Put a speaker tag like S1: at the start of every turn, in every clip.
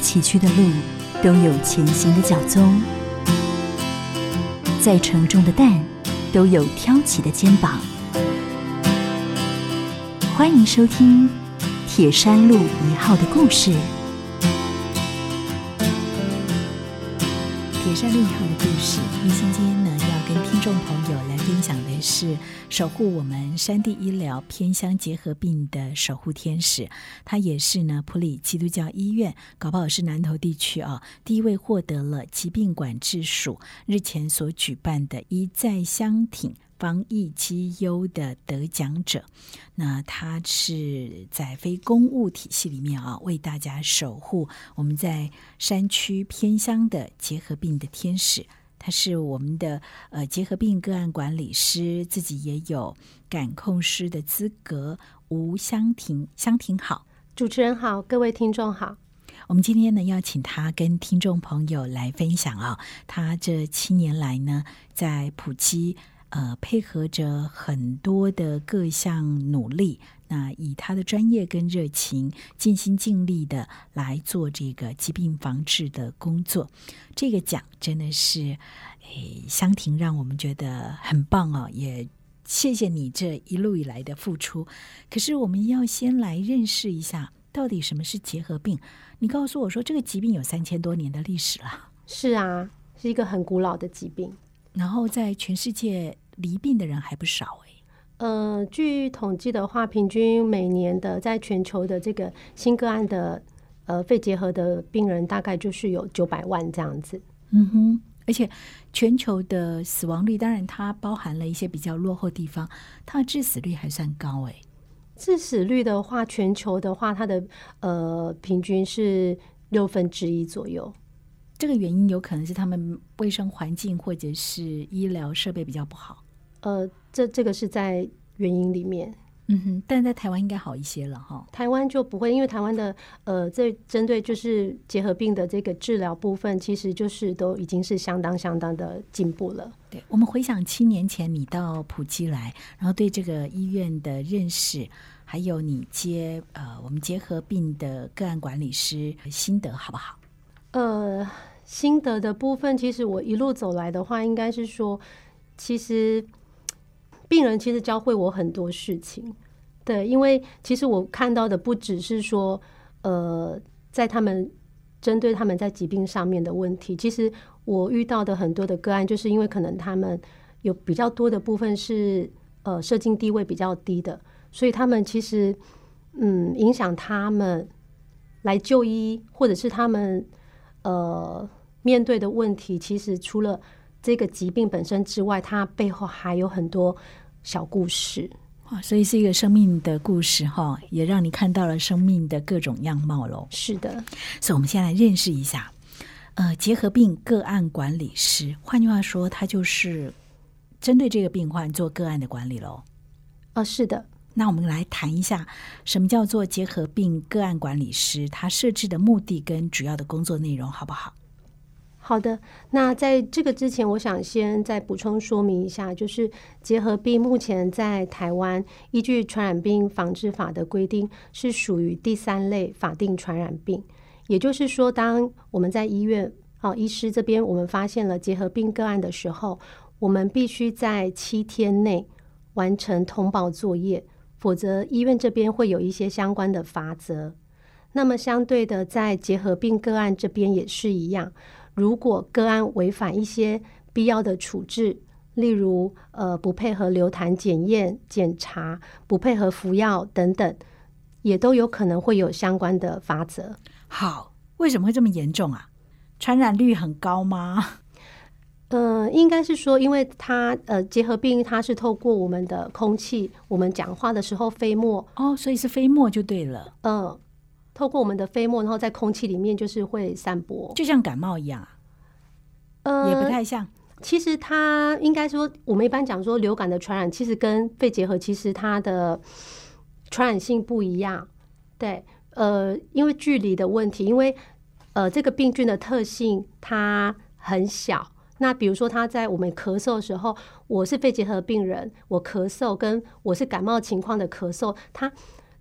S1: 崎岖的路，都有前行的脚踪；再沉重的担，都有挑起的肩膀。欢迎收听《铁山路一号》的故事。铁山路一号的故事，一心今天呢，要跟听众朋友分享的是守护我们山地医疗偏乡结核病的守护天使。他也是呢普里基督教医院，搞不好是南投地区啊第一位获得了疾病管制署日前所举办的一再相挺。防疫绩优的得奖者，那他是在非公务体系里面啊，为大家守护我们在山区偏乡的结核病的天使。他是我们的呃结核病个案管理师，自己也有感控师的资格。吴香婷，香婷好，
S2: 主持人好，各位听众好。
S1: 我们今天呢，邀请他跟听众朋友来分享啊，他这七年来呢，在普及。呃，配合着很多的各项努力，那以他的专业跟热情，尽心尽力的来做这个疾病防治的工作。这个奖真的是，诶，香婷让我们觉得很棒哦，也谢谢你这一路以来的付出。可是我们要先来认识一下，到底什么是结核病？你告诉我说，这个疾病有三千多年的历史了。
S2: 是啊，是一个很古老的疾病。
S1: 然后在全世界罹病的人还不少哎，
S2: 呃，据统计的话，平均每年的在全球的这个新个案的呃肺结核的病人大概就是有九百万这样子。
S1: 嗯哼，而且全球的死亡率，当然它包含了一些比较落后地方，它的致死率还算高哎。
S2: 致死率的话，全球的话，它的呃平均是六分之一左右。
S1: 这个原因有可能是他们卫生环境或者是医疗设备比较不好。
S2: 呃，这这个是在原因里面，
S1: 嗯哼，但在台湾应该好一些了哈。
S2: 台湾就不会，因为台湾的呃，这针对就是结核病的这个治疗部分，其实就是都已经是相当相当的进步了。
S1: 对，我们回想七年前你到普吉来，然后对这个医院的认识，还有你接呃我们结核病的个案管理师心得好不好？
S2: 呃。心得的部分，其实我一路走来的话，应该是说，其实病人其实教会我很多事情。对，因为其实我看到的不只是说，呃，在他们针对他们在疾病上面的问题，其实我遇到的很多的个案，就是因为可能他们有比较多的部分是呃社经地位比较低的，所以他们其实嗯影响他们来就医，或者是他们呃。面对的问题，其实除了这个疾病本身之外，它背后还有很多小故事
S1: 哇！所以是一个生命的故事哈，也让你看到了生命的各种样貌喽。
S2: 是的，
S1: 所以我们先来认识一下，呃，结核病个案管理师，换句话说，他就是针对这个病患做个案的管理喽。
S2: 哦，是的。
S1: 那我们来谈一下，什么叫做结核病个案管理师？他设置的目的跟主要的工作内容，好不好？
S2: 好的，那在这个之前，我想先再补充说明一下，就是结核病目前在台湾依据《传染病防治法》的规定，是属于第三类法定传染病。也就是说，当我们在医院啊，医师这边我们发现了结核病个案的时候，我们必须在七天内完成通报作业，否则医院这边会有一些相关的法则。那么相对的，在结核病个案这边也是一样。如果个案违反一些必要的处置，例如呃不配合流痰检验检查、不配合服药等等，也都有可能会有相关的法则。
S1: 好，为什么会这么严重啊？传染率很高吗？
S2: 呃，应该是说，因为它呃结核病它是透过我们的空气，我们讲话的时候飞沫
S1: 哦，所以是飞沫就对了。
S2: 嗯。透过我们的飞沫，然后在空气里面就是会散播，
S1: 就像感冒一样啊。呃，也不太像。
S2: 其实它应该说，我们一般讲说流感的传染，其实跟肺结核其实它的传染性不一样。对，呃，因为距离的问题，因为呃这个病菌的特性它很小。那比如说他在我们咳嗽的时候，我是肺结核病人，我咳嗽跟我是感冒情况的咳嗽，它。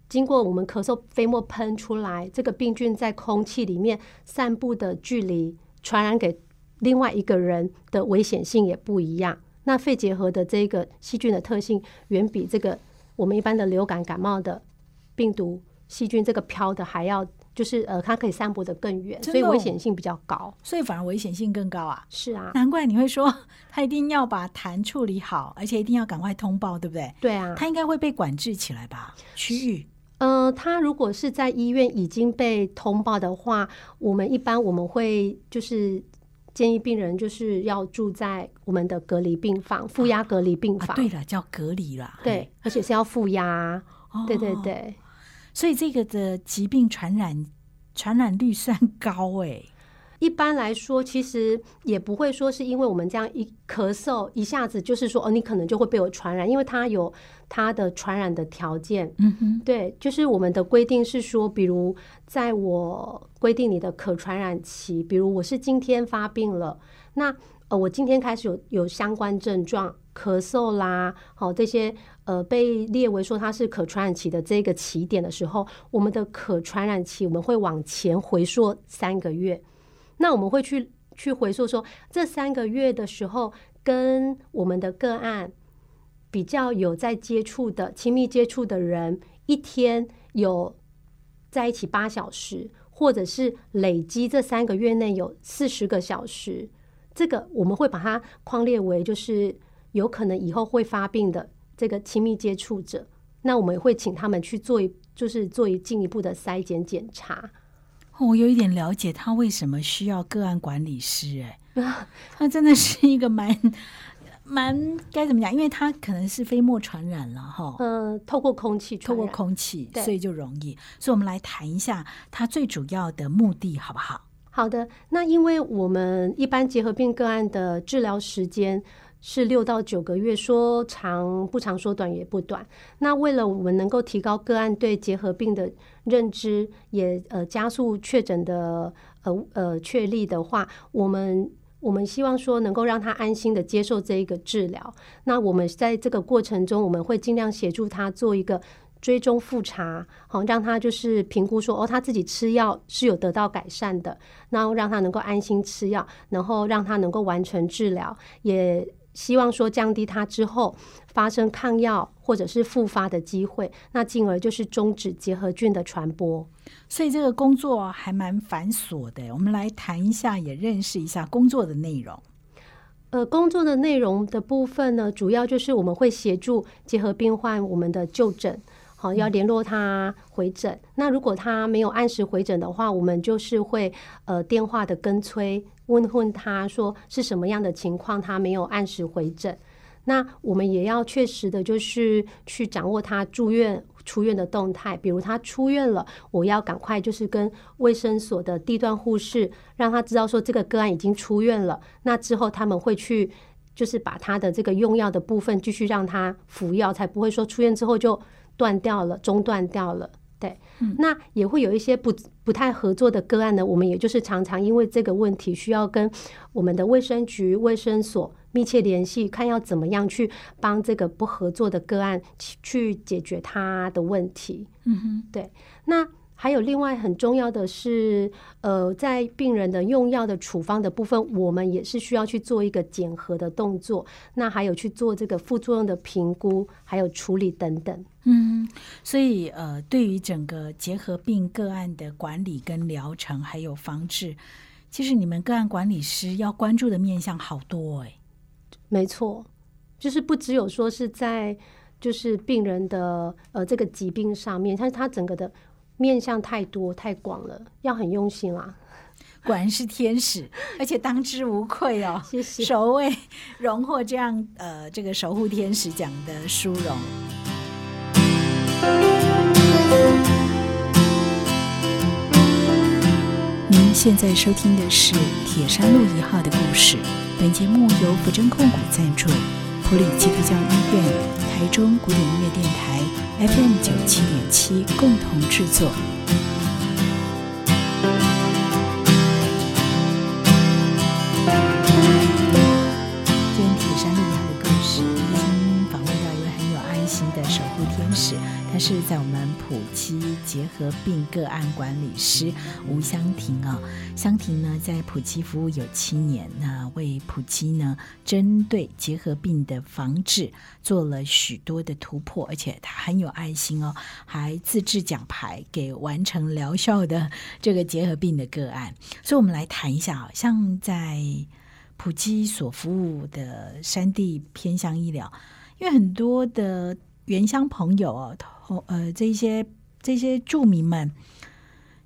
S2: 经过我们咳嗽飞沫喷出来，这个病菌在空气里面散布的距离，传染给另外一个人的危险性也不一样。那肺结核的这个细菌的特性，远比这个我们一般的流感感冒的病毒细菌这个飘的还要。就是呃，它可以散播的更远，所以危险性比较高，
S1: 所以反而危险性更高啊。
S2: 是啊，
S1: 难怪你会说 他一定要把痰处理好，而且一定要赶快通报，对不对？
S2: 对啊，
S1: 他应该会被管制起来吧？区域？
S2: 呃，他如果是在医院已经被通报的话，我们一般我们会就是建议病人就是要住在我们的隔离病房、负压隔离病房。
S1: 对了，叫隔离啦。
S2: 对，而且是要负压。对对对。
S1: 所以这个的疾病传染传染率算高哎，
S2: 一般来说其实也不会说是因为我们这样一咳嗽一下子就是说哦你可能就会被我传染，因为它有它的传染的条件。
S1: 嗯哼，
S2: 对，就是我们的规定是说，比如在我规定你的可传染期，比如我是今天发病了，那呃我今天开始有有相关症状。咳嗽啦，好这些呃被列为说它是可传染期的这个起点的时候，我们的可传染期我们会往前回溯三个月。那我们会去去回溯说，这三个月的时候，跟我们的个案比较有在接触的亲密接触的人，一天有在一起八小时，或者是累积这三个月内有四十个小时，这个我们会把它框列为就是。有可能以后会发病的这个亲密接触者，那我们也会请他们去做一，就是做一进一步的筛检检查。
S1: 我有一点了解他为什么需要个案管理师，哎，他真的是一个蛮蛮该怎么讲？因为他可能是飞沫传染了哈，
S2: 嗯，透过空气，
S1: 透过空气，所以就容易。所以我们来谈一下他最主要的目的，好不好？
S2: 好的，那因为我们一般结核病个案的治疗时间。是六到九个月，说长不长，说短也不短。那为了我们能够提高个案对结核病的认知，也呃加速确诊的呃呃确立的话，我们我们希望说能够让他安心的接受这一个治疗。那我们在这个过程中，我们会尽量协助他做一个追踪复查，好让他就是评估说哦他自己吃药是有得到改善的，然后让他能够安心吃药，然后让他能够完成治疗，也。希望说降低它之后发生抗药或者是复发的机会，那进而就是终止结核菌的传播。
S1: 所以这个工作还蛮繁琐的。我们来谈一下，也认识一下工作的内容。
S2: 呃，工作的内容的部分呢，主要就是我们会协助结核病患我们的就诊。好，要联络他回诊。那如果他没有按时回诊的话，我们就是会呃电话的跟催，问问他说是什么样的情况，他没有按时回诊。那我们也要确实的，就是去掌握他住院、出院的动态。比如他出院了，我要赶快就是跟卫生所的地段护士，让他知道说这个个案已经出院了。那之后他们会去，就是把他的这个用药的部分继续让他服药，才不会说出院之后就。断掉了，中断掉了，对，那也会有一些不不太合作的个案呢。我们也就是常常因为这个问题，需要跟我们的卫生局、卫生所密切联系，看要怎么样去帮这个不合作的个案去解决他的问题。
S1: 嗯哼，
S2: 对，那。还有另外很重要的是，呃，在病人的用药的处方的部分，我们也是需要去做一个检核的动作。那还有去做这个副作用的评估，还有处理等等。
S1: 嗯，所以呃，对于整个结核病个案的管理跟疗程还有防治，其实你们个案管理师要关注的面向好多哎。
S2: 没错，就是不只有说是在就是病人的呃这个疾病上面，但是他整个的。面向太多太广了，要很用心啦。
S1: 果然是天使，而且当之无愧哦。
S2: 谢谢，
S1: 首位荣获这样呃这个守护天使奖的殊荣。您现在收听的是铁山路一号的故事。本节目由福真控股赞助，普里基督教医院、台中古典音乐电台。FM 九七点七共同制作。天使，他是在我们普基结核病个案管理师吴香婷啊。香婷呢，在普基服务有七年，那为普基呢，针对结核病的防治做了许多的突破，而且他很有爱心哦，还自制奖牌给完成疗效的这个结核病的个案。所以，我们来谈一下啊，像在普基所服务的山地偏向医疗，因为很多的。原乡朋友哦，同呃这些这些住民们，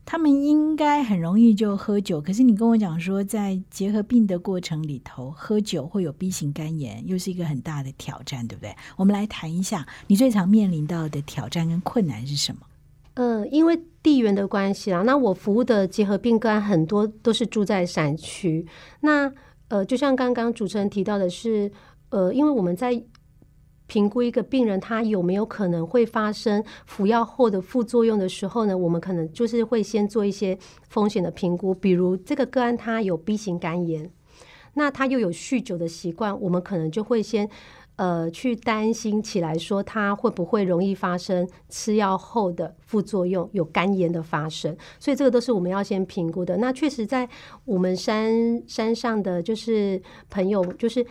S1: 他们应该很容易就喝酒。可是你跟我讲说，在结核病的过程里头，喝酒会有 B 型肝炎，又是一个很大的挑战，对不对？我们来谈一下，你最常面临到的挑战跟困难是什么？
S2: 呃，因为地缘的关系啊，那我服务的结核病个案很多都是住在山区。那呃，就像刚刚主持人提到的是，呃，因为我们在评估一个病人他有没有可能会发生服药后的副作用的时候呢，我们可能就是会先做一些风险的评估，比如这个个案他有 B 型肝炎，那他又有酗酒的习惯，我们可能就会先呃去担心起来，说他会不会容易发生吃药后的副作用，有肝炎的发生，所以这个都是我们要先评估的。那确实在我们山山上的就是朋友，就是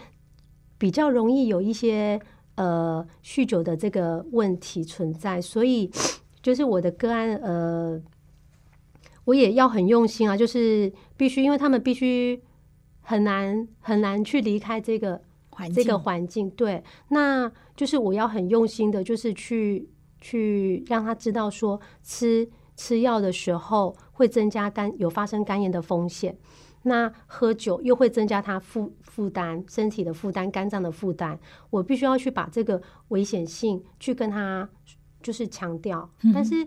S2: 比较容易有一些。呃，酗酒的这个问题存在，所以 就是我的个案，呃，我也要很用心啊，就是必须，因为他们必须很难很难去离开这个
S1: 环
S2: 这个环境，对，那就是我要很用心的，就是去去让他知道说，吃吃药的时候会增加肝有发生肝炎的风险。那喝酒又会增加他负负担身体的负担肝脏的负担，我必须要去把这个危险性去跟他就是强调。但是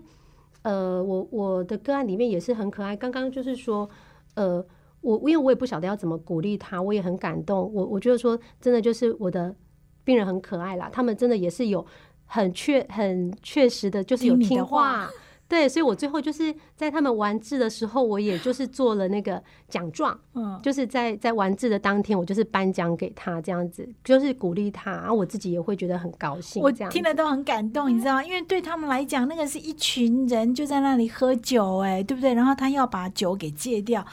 S2: 呃，我我的个案里面也是很可爱。刚刚就是说，呃，我因为我也不晓得要怎么鼓励他，我也很感动。我我觉得说真的就是我的病人很可爱啦，他们真的也是有很确很确实的，就是有听话。对，所以我最后就是在他们完治的时候，我也就是做了那个奖状，嗯，就是在在完治的当天，我就是颁奖给他，这样子就是鼓励他，然后我自己也会觉得很高兴。
S1: 我听了都很感动，你知道因为对他们来讲，那个是一群人就在那里喝酒，哎，对不对？然后他要把酒给戒掉，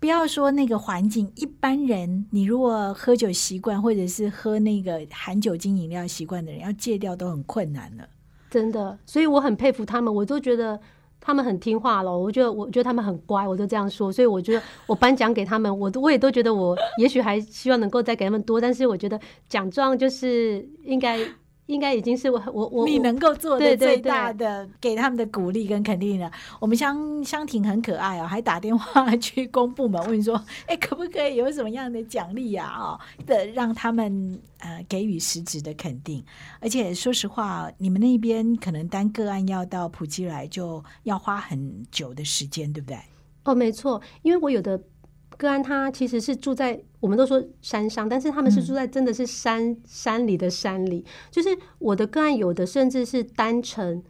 S1: 不要说那个环境，一般人你如果喝酒习惯，或者是喝那个含酒精饮料习惯的人，要戒掉都很困难了。
S2: 真的，所以我很佩服他们，我都觉得他们很听话了。我觉得，我觉得他们很乖，我都这样说。所以我觉得，我颁奖给他们，我都我也都觉得，我也许还希望能够再给他们多，但是我觉得奖状就是应该。应该已经是我我我
S1: 你能够做的最大的给他们的鼓励跟肯定了。我们香香婷很可爱哦，还打电话去公部门问说，哎，可不可以有什么样的奖励呀？哦，的让他们呃给予实质的肯定。而且说实话，你们那边可能单个案要到普吉来就要花很久的时间，对不对？
S2: 哦，没错，因为我有的。个案他其实是住在我们都说山上，但是他们是住在真的是山山里的山里。就是我的个案有的甚至是单程，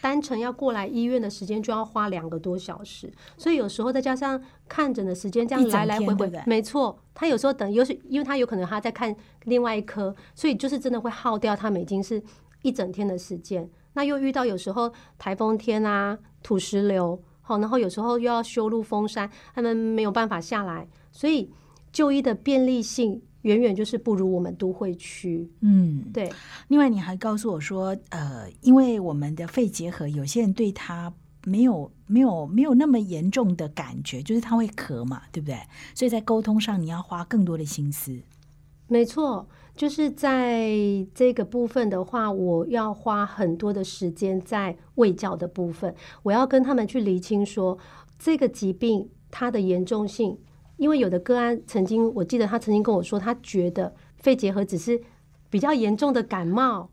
S2: 单程要过来医院的时间就要花两个多小时，所以有时候再加上看诊的时间，这样来来回回，没错。他有时候等，有时因为他有可能他在看另外一科，所以就是真的会耗掉他们已经是一整天的时间。那又遇到有时候台风天啊，土石流。好，然后有时候又要修路封山，他们没有办法下来，所以就医的便利性远远就是不如我们都会区。嗯，对。
S1: 另外，你还告诉我说，呃，因为我们的肺结核，有些人对他没有没有没有那么严重的感觉，就是他会咳嘛，对不对？所以在沟通上，你要花更多的心思。
S2: 没错。就是在这个部分的话，我要花很多的时间在卫教的部分，我要跟他们去厘清说这个疾病它的严重性。因为有的个案曾经，我记得他曾经跟我说，他觉得肺结核只是比较严重的感冒，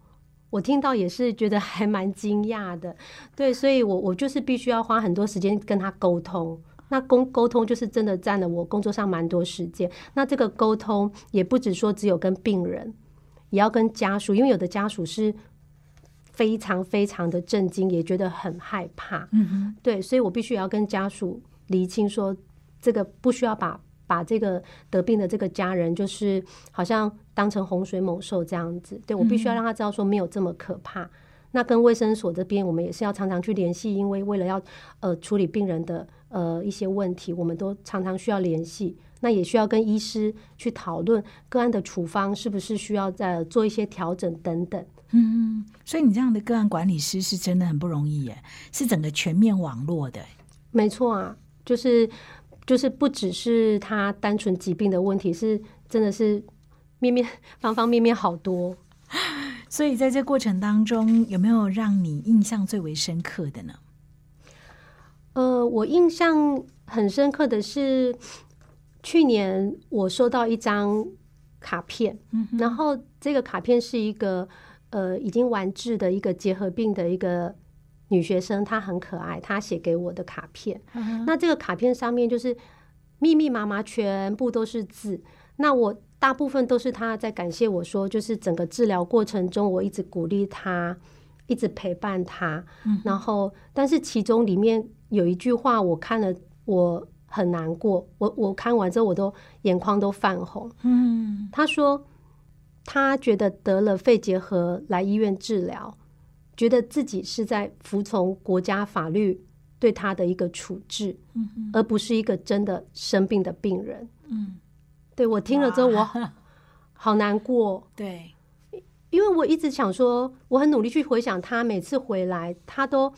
S2: 我听到也是觉得还蛮惊讶的。对，所以我我就是必须要花很多时间跟他沟通。那沟沟通就是真的占了我工作上蛮多时间。那这个沟通也不止说只有跟病人，也要跟家属，因为有的家属是非常非常的震惊，也觉得很害怕。嗯哼，对，所以我必须要跟家属厘清说，这个不需要把把这个得病的这个家人，就是好像当成洪水猛兽这样子。对我必须要让他知道说没有这么可怕。那跟卫生所这边，我们也是要常常去联系，因为为了要呃处理病人的呃一些问题，我们都常常需要联系。那也需要跟医师去讨论个案的处方是不是需要再做一些调整等等。
S1: 嗯，所以你这样的个案管理师是真的很不容易耶，是整个全面网络的。
S2: 没错啊，就是就是不只是他单纯疾病的问题，是真的是面面方方面面好多。
S1: 所以在这过程当中，有没有让你印象最为深刻的呢？
S2: 呃，我印象很深刻的是，去年我收到一张卡片，然后这个卡片是一个呃已经完治的一个结核病的一个女学生，她很可爱，她写给我的卡片。那这个卡片上面就是密密麻麻，全部都是字。那我。大部分都是她在感谢我说，就是整个治疗过程中，我一直鼓励她，一直陪伴他。然后，但是其中里面有一句话，我看了我很难过。我我看完之后，我都眼眶都泛红。嗯，他说他觉得得了肺结核来医院治疗，觉得自己是在服从国家法律对他的一个处置，而不是一个真的生病的病人。嗯。对我听了之后，我好难过。
S1: 对，
S2: 因为我一直想说，我很努力去回想他每次回来，他都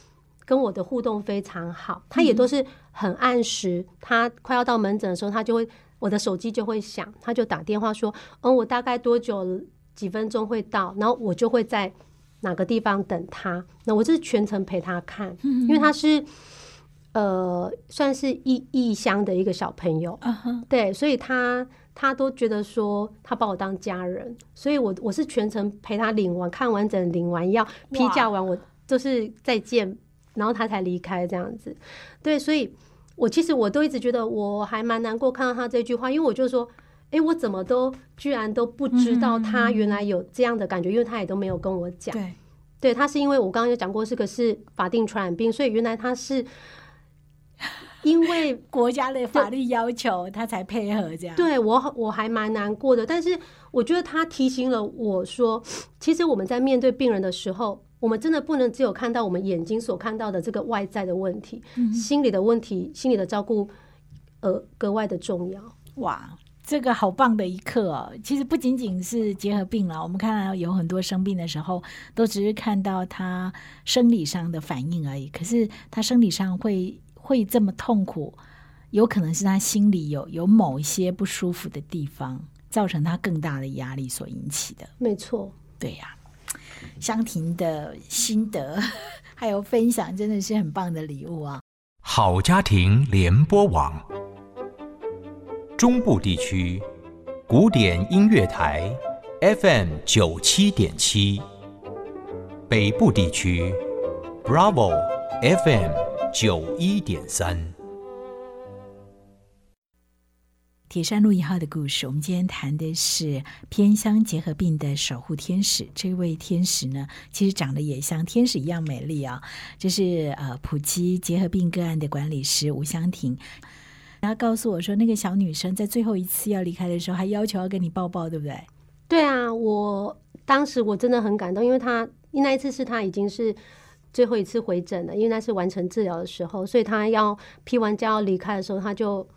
S2: 跟我的互动非常好，他也都是很按时。他快要到门诊的时候，他就会我的手机就会响，他就打电话说：“嗯，我大概多久几分钟会到？”然后我就会在哪个地方等他。那我就是全程陪他看，因为他是呃算是异异乡的一个小朋友，对，所以他。他都觉得说他把我当家人，所以我我是全程陪他领完看完整领完药批假完，我就是再见，然后他才离开这样子。对，所以我其实我都一直觉得我还蛮难过看到他这句话，因为我就说，哎，我怎么都居然都不知道他原来有这样的感觉，因为他也都没有跟我讲。
S1: 对，
S2: 对他是因为我刚刚有讲过，这个是法定传染病，所以原来他是。因为
S1: 国家的法律要求，他才配合这样。
S2: 对我，我还蛮难过的。但是我觉得他提醒了我说，其实我们在面对病人的时候，我们真的不能只有看到我们眼睛所看到的这个外在的问题，心理的问题，心理的照顾，呃，格外的重要。
S1: 哇，这个好棒的一刻哦！其实不仅仅是结核病了，我们看到有很多生病的时候，都只是看到他生理上的反应而已。可是他生理上会。会这么痛苦，有可能是他心里有有某一些不舒服的地方，造成他更大的压力所引起的。
S2: 没错，
S1: 对呀。香婷的心得 还有分享，真的是很棒的礼物啊！
S3: 好家庭联播网，中部地区古典音乐台 FM 九七点七，北部地区 Bravo FM。九一点三，
S1: 铁山路一号的故事。我们今天谈的是偏乡结核病的守护天使。这位天使呢，其实长得也像天使一样美丽啊。这是呃普及结核病个案的管理师吴香婷。然后告诉我说，那个小女生在最后一次要离开的时候，还要求要跟你抱抱，对不对？
S2: 对啊，我当时我真的很感动，因为她那一次是她已经是。最后一次回诊了，因为那是完成治疗的时候，所以他要批完假要离开的时候，他就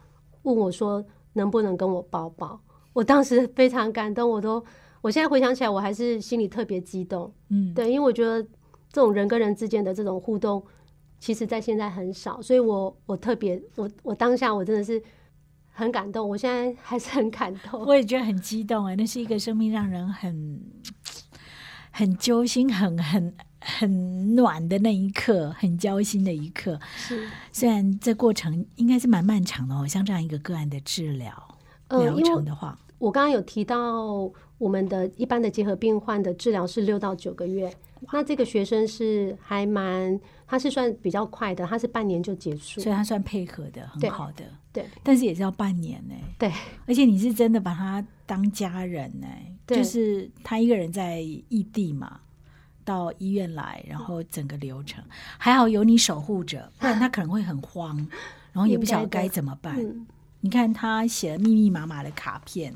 S2: 问我说：“能不能跟我抱抱？”我当时 非常感动，我都我现在回想起来，我还是心里特别激动。嗯，对，因为我觉得这种人跟人之间的这种互动，其实在现在很少，所以我我特别我我当下我真的是很感动，我现在还是很感动。
S1: 我也觉得很激动哎，那是一个生命让人很很揪心，很很。很暖的那一刻，很交心的一刻。
S2: 是，
S1: 虽然这过程应该是蛮漫长的哦，像这样一个个案的治疗疗程的话，
S2: 我刚刚有提到，我们的一般的结核病患的治疗是六到九个月。那这个学生是还蛮，他是算比较快的，他是半年就结束，
S1: 所以他算配合的很好的。
S2: 对，
S1: 但是也是要半年呢。
S2: 对，
S1: 而且你是真的把他当家人呢，就是他一个人在异地嘛。到医院来，然后整个流程还好有你守护着，不然他可能会很慌，然后也不晓得该怎么办。你看他写了密密麻麻的卡片，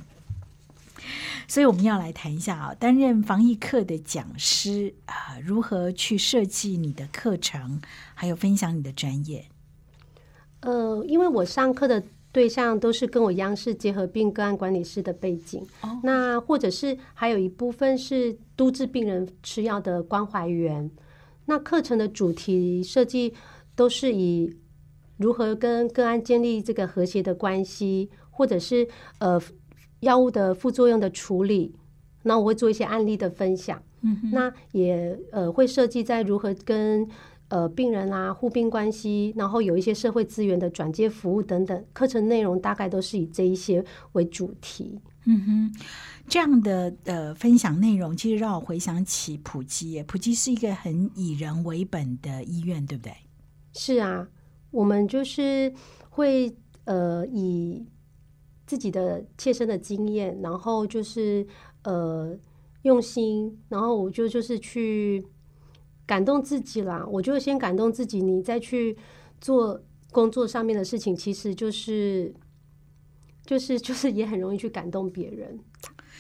S1: 所以我们要来谈一下啊，担任防疫课的讲师啊，如何去设计你的课程，还有分享你的专业。
S2: 呃，因为我上课的对象都是跟我一样是结核病个案管理师的背景，那或者是还有一部分是督治病人吃药的关怀员。那课程的主题设计都是以如何跟个案建立这个和谐的关系，或者是呃药物的副作用的处理。那我会做一些案例的分享，
S1: 嗯，
S2: 那也呃会设计在如何跟。呃，病人啊，护病关系，然后有一些社会资源的转接服务等等，课程内容大概都是以这一些为主题。
S1: 嗯哼，这样的呃分享内容，其实让我回想起普基，普吉是一个很以人为本的医院，对不对？
S2: 是啊，我们就是会呃以自己的切身的经验，然后就是呃用心，然后我就就是去。感动自己啦，我就先感动自己，你再去做工作上面的事情，其实就是就是 就是也很容易去感动别人。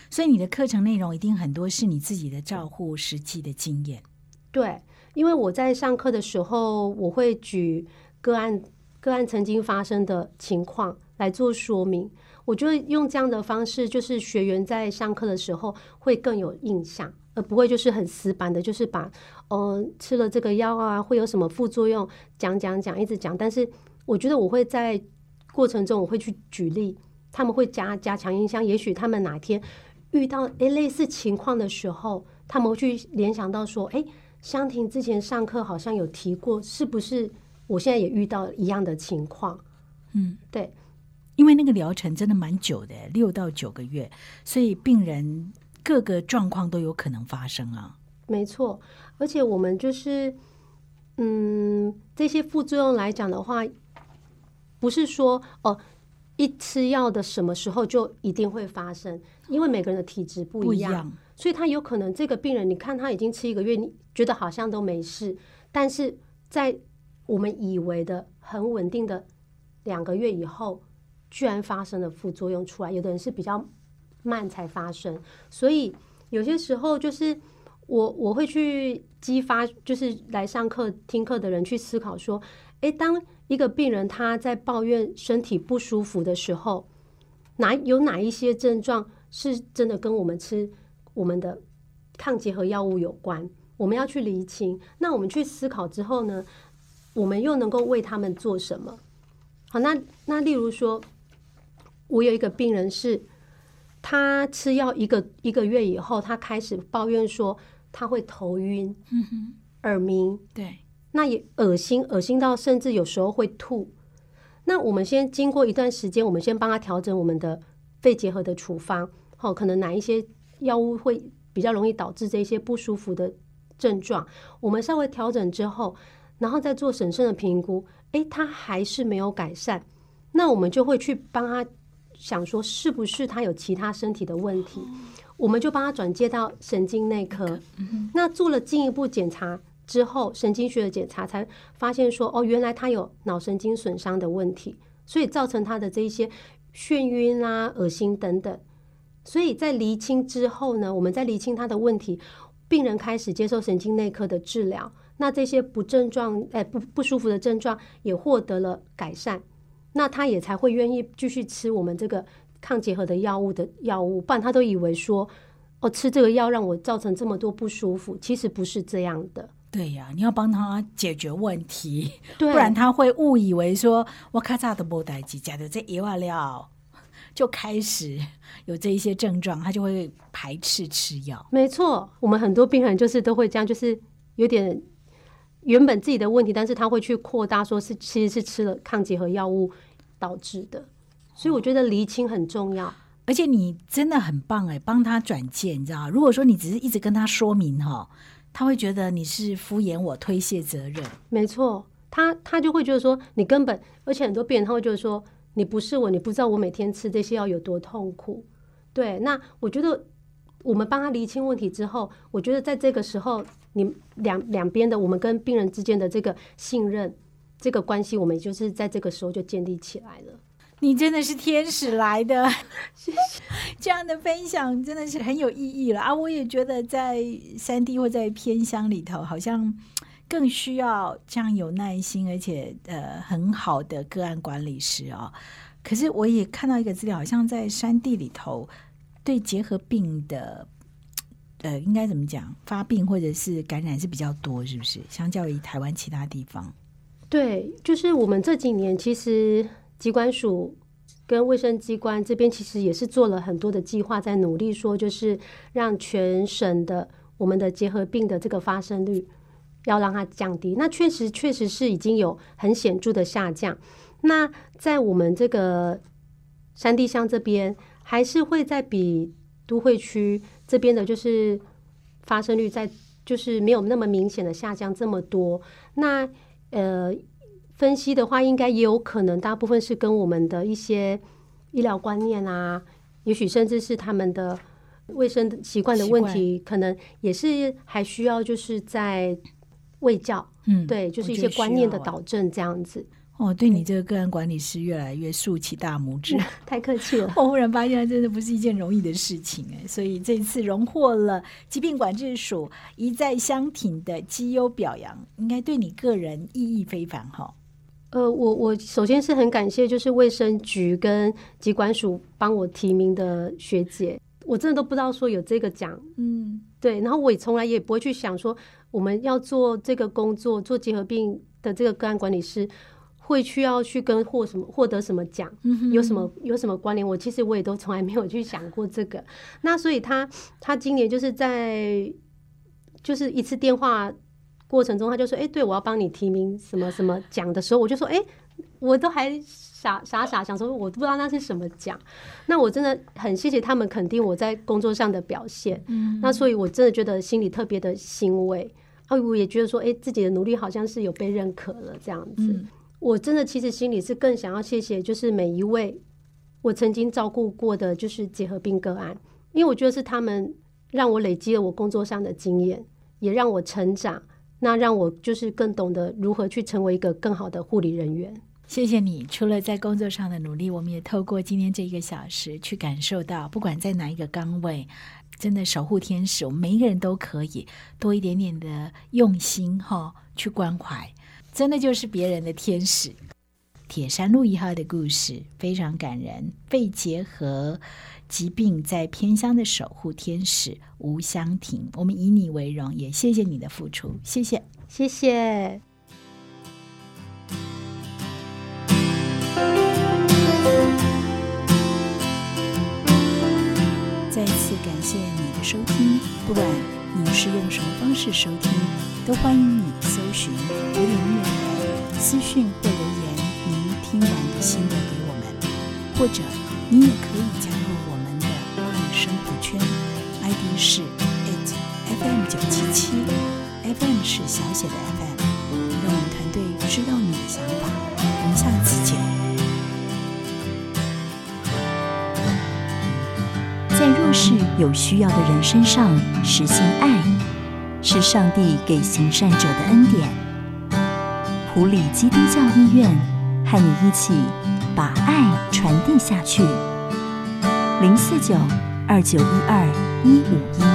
S1: 所以你的课程内容一定很多是你自己的照护实际的经验。
S2: 对，因为我在上课的时候，我会举个案个案曾经发生的情况来做说明。我觉得用这样的方式，就是学员在上课的时候会更有印象。而不会就是很死板的，就是把，嗯，吃了这个药啊，会有什么副作用，讲讲讲，一直讲。但是我觉得我会在过程中，我会去举例，他们会加加强印象。也许他们哪天遇到诶类似情况的时候，他们会去联想到说，诶，香婷之前上课好像有提过，是不是我现在也遇到一样的情况？
S1: 嗯，
S2: 对，
S1: 因为那个疗程真的蛮久的，六到九个月，所以病人。各个状况都有可能发生啊，
S2: 没错，而且我们就是，嗯，这些副作用来讲的话，不是说哦，一吃药的什么时候就一定会发生，因为每个人的体质不一样，所以他有可能这个病人，你看他已经吃一个月，你觉得好像都没事，但是在我们以为的很稳定的两个月以后，居然发生了副作用出来，有的人是比较。慢才发生，所以有些时候就是我我会去激发，就是来上课听课的人去思考说，诶，当一个病人他在抱怨身体不舒服的时候，哪有哪一些症状是真的跟我们吃我们的抗结核药物有关？我们要去厘清。那我们去思考之后呢，我们又能够为他们做什么？好，那那例如说，我有一个病人是。他吃药一个一个月以后，他开始抱怨说他会头晕、耳鸣，
S1: 对，
S2: 那也恶心，恶心到甚至有时候会吐。那我们先经过一段时间，我们先帮他调整我们的肺结核的处方，好，可能哪一些药物会比较容易导致这些不舒服的症状，我们稍微调整之后，然后再做审慎的评估，诶，他还是没有改善，那我们就会去帮他。想说是不是他有其他身体的问题，我们就帮他转接到神经内科。那做了进一步检查之后，神经学的检查才发现说，哦，原来他有脑神经损伤的问题，所以造成他的这一些眩晕啊、恶心等等。所以在厘清之后呢，我们在厘清他的问题，病人开始接受神经内科的治疗，那这些不症状、哎不不舒服的症状也获得了改善。那他也才会愿意继续吃我们这个抗结核的药物的药物，不然他都以为说，哦，吃这个药让我造成这么多不舒服，其实不是这样的。
S1: 对呀，你要帮他解决问题，
S2: 不
S1: 然他会误以为说，我咔嚓的不代几加的这一万料，就开始有这一些症状，他就会排斥吃药。
S2: 没错，我们很多病人就是都会这样，就是有点。原本自己的问题，但是他会去扩大，说是其实是吃了抗结核药物导致的，所以我觉得厘清很重要。
S1: 而且你真的很棒哎，帮他转介，你知道如果说你只是一直跟他说明哈，他会觉得你是敷衍我、推卸责任。
S2: 没错，他他就会觉得说你根本，而且很多病人他会觉得说你不是我，你不知道我每天吃这些药有多痛苦。对，那我觉得我们帮他厘清问题之后，我觉得在这个时候。你两两边的我们跟病人之间的这个信任，这个关系，我们就是在这个时候就建立起来了。
S1: 你真的是天使来的，这样的分享真的是很有意义了啊！我也觉得在山地或在偏乡里头，好像更需要这样有耐心而且呃很好的个案管理师哦。可是我也看到一个资料，好像在山地里头，对结核病的呃应该怎么讲，发病或者是感染是比较多，是不是？相较于台湾其他地方，
S2: 对，就是我们这几年其实机关署。跟卫生机关这边其实也是做了很多的计划，在努力说，就是让全省的我们的结核病的这个发生率要让它降低。那确实确实是已经有很显著的下降。那在我们这个山地乡这边，还是会在比都会区这边的，就是发生率在就是没有那么明显的下降这么多。那呃。分析的话，应该也有可能，大部分是跟我们的一些医疗观念啊，也许甚至是他们的卫生习惯的问题，可能也是还需要就是在卫教，嗯，对，就是一些观念的导正这样子。
S1: 哦，对你这个个案管理师越来越竖起大拇指，
S2: 太客气了。
S1: 我忽然发现，真的不是一件容易的事情哎，所以这次荣获了疾病管制署一再相挺的绩优表扬，应该对你个人意义非凡哈。
S2: 呃，我我首先是很感谢，就是卫生局跟疾管署帮我提名的学姐，我真的都不知道说有这个奖，嗯，对，然后我也从来也不会去想说我们要做这个工作，做结核病的这个个案管理师会需要去跟获什么获得什么奖，有什么有什么关联，我其实我也都从来没有去想过这个。那所以他他今年就是在就是一次电话。过程中，他就说：“哎，对我要帮你提名什么什么奖的时候，我就说：哎，我都还傻傻傻想说，我不知道那是什么奖。那我真的很谢谢他们肯定我在工作上的表现。嗯，那所以我真的觉得心里特别的欣慰。啊，我也觉得说，哎，自己的努力好像是有被认可了这样子。我真的其实心里是更想要谢谢，就是每一位我曾经照顾过的，就是结核病个案，因为我觉得是他们让我累积了我工作上的经验，也让我成长。”那让我就是更懂得如何去成为一个更好的护理人员。
S1: 谢谢你，除了在工作上的努力，我们也透过今天这一个小时去感受到，不管在哪一个岗位，真的守护天使，我们每一个人都可以多一点点的用心哈，去关怀，真的就是别人的天使。铁山路一号的故事非常感人，肺结核。疾病在偏乡的守护天使吴香婷，我们以你为荣，也谢谢你的付出，谢谢，
S2: 谢谢。
S1: 再次感谢你的收听，不管你是用什么方式收听，都欢迎你搜寻“古典音乐”私讯或留言，您听完的心得给我们，或者你也可以加入我们的柏林生活圈。ID 是 it FM 九七七，FM 是小写的 FM，有需要的人身上实现爱，是上帝给行善者的恩典。普里基督教医院和你一起把爱传递下去。零四九。二九一二一五一。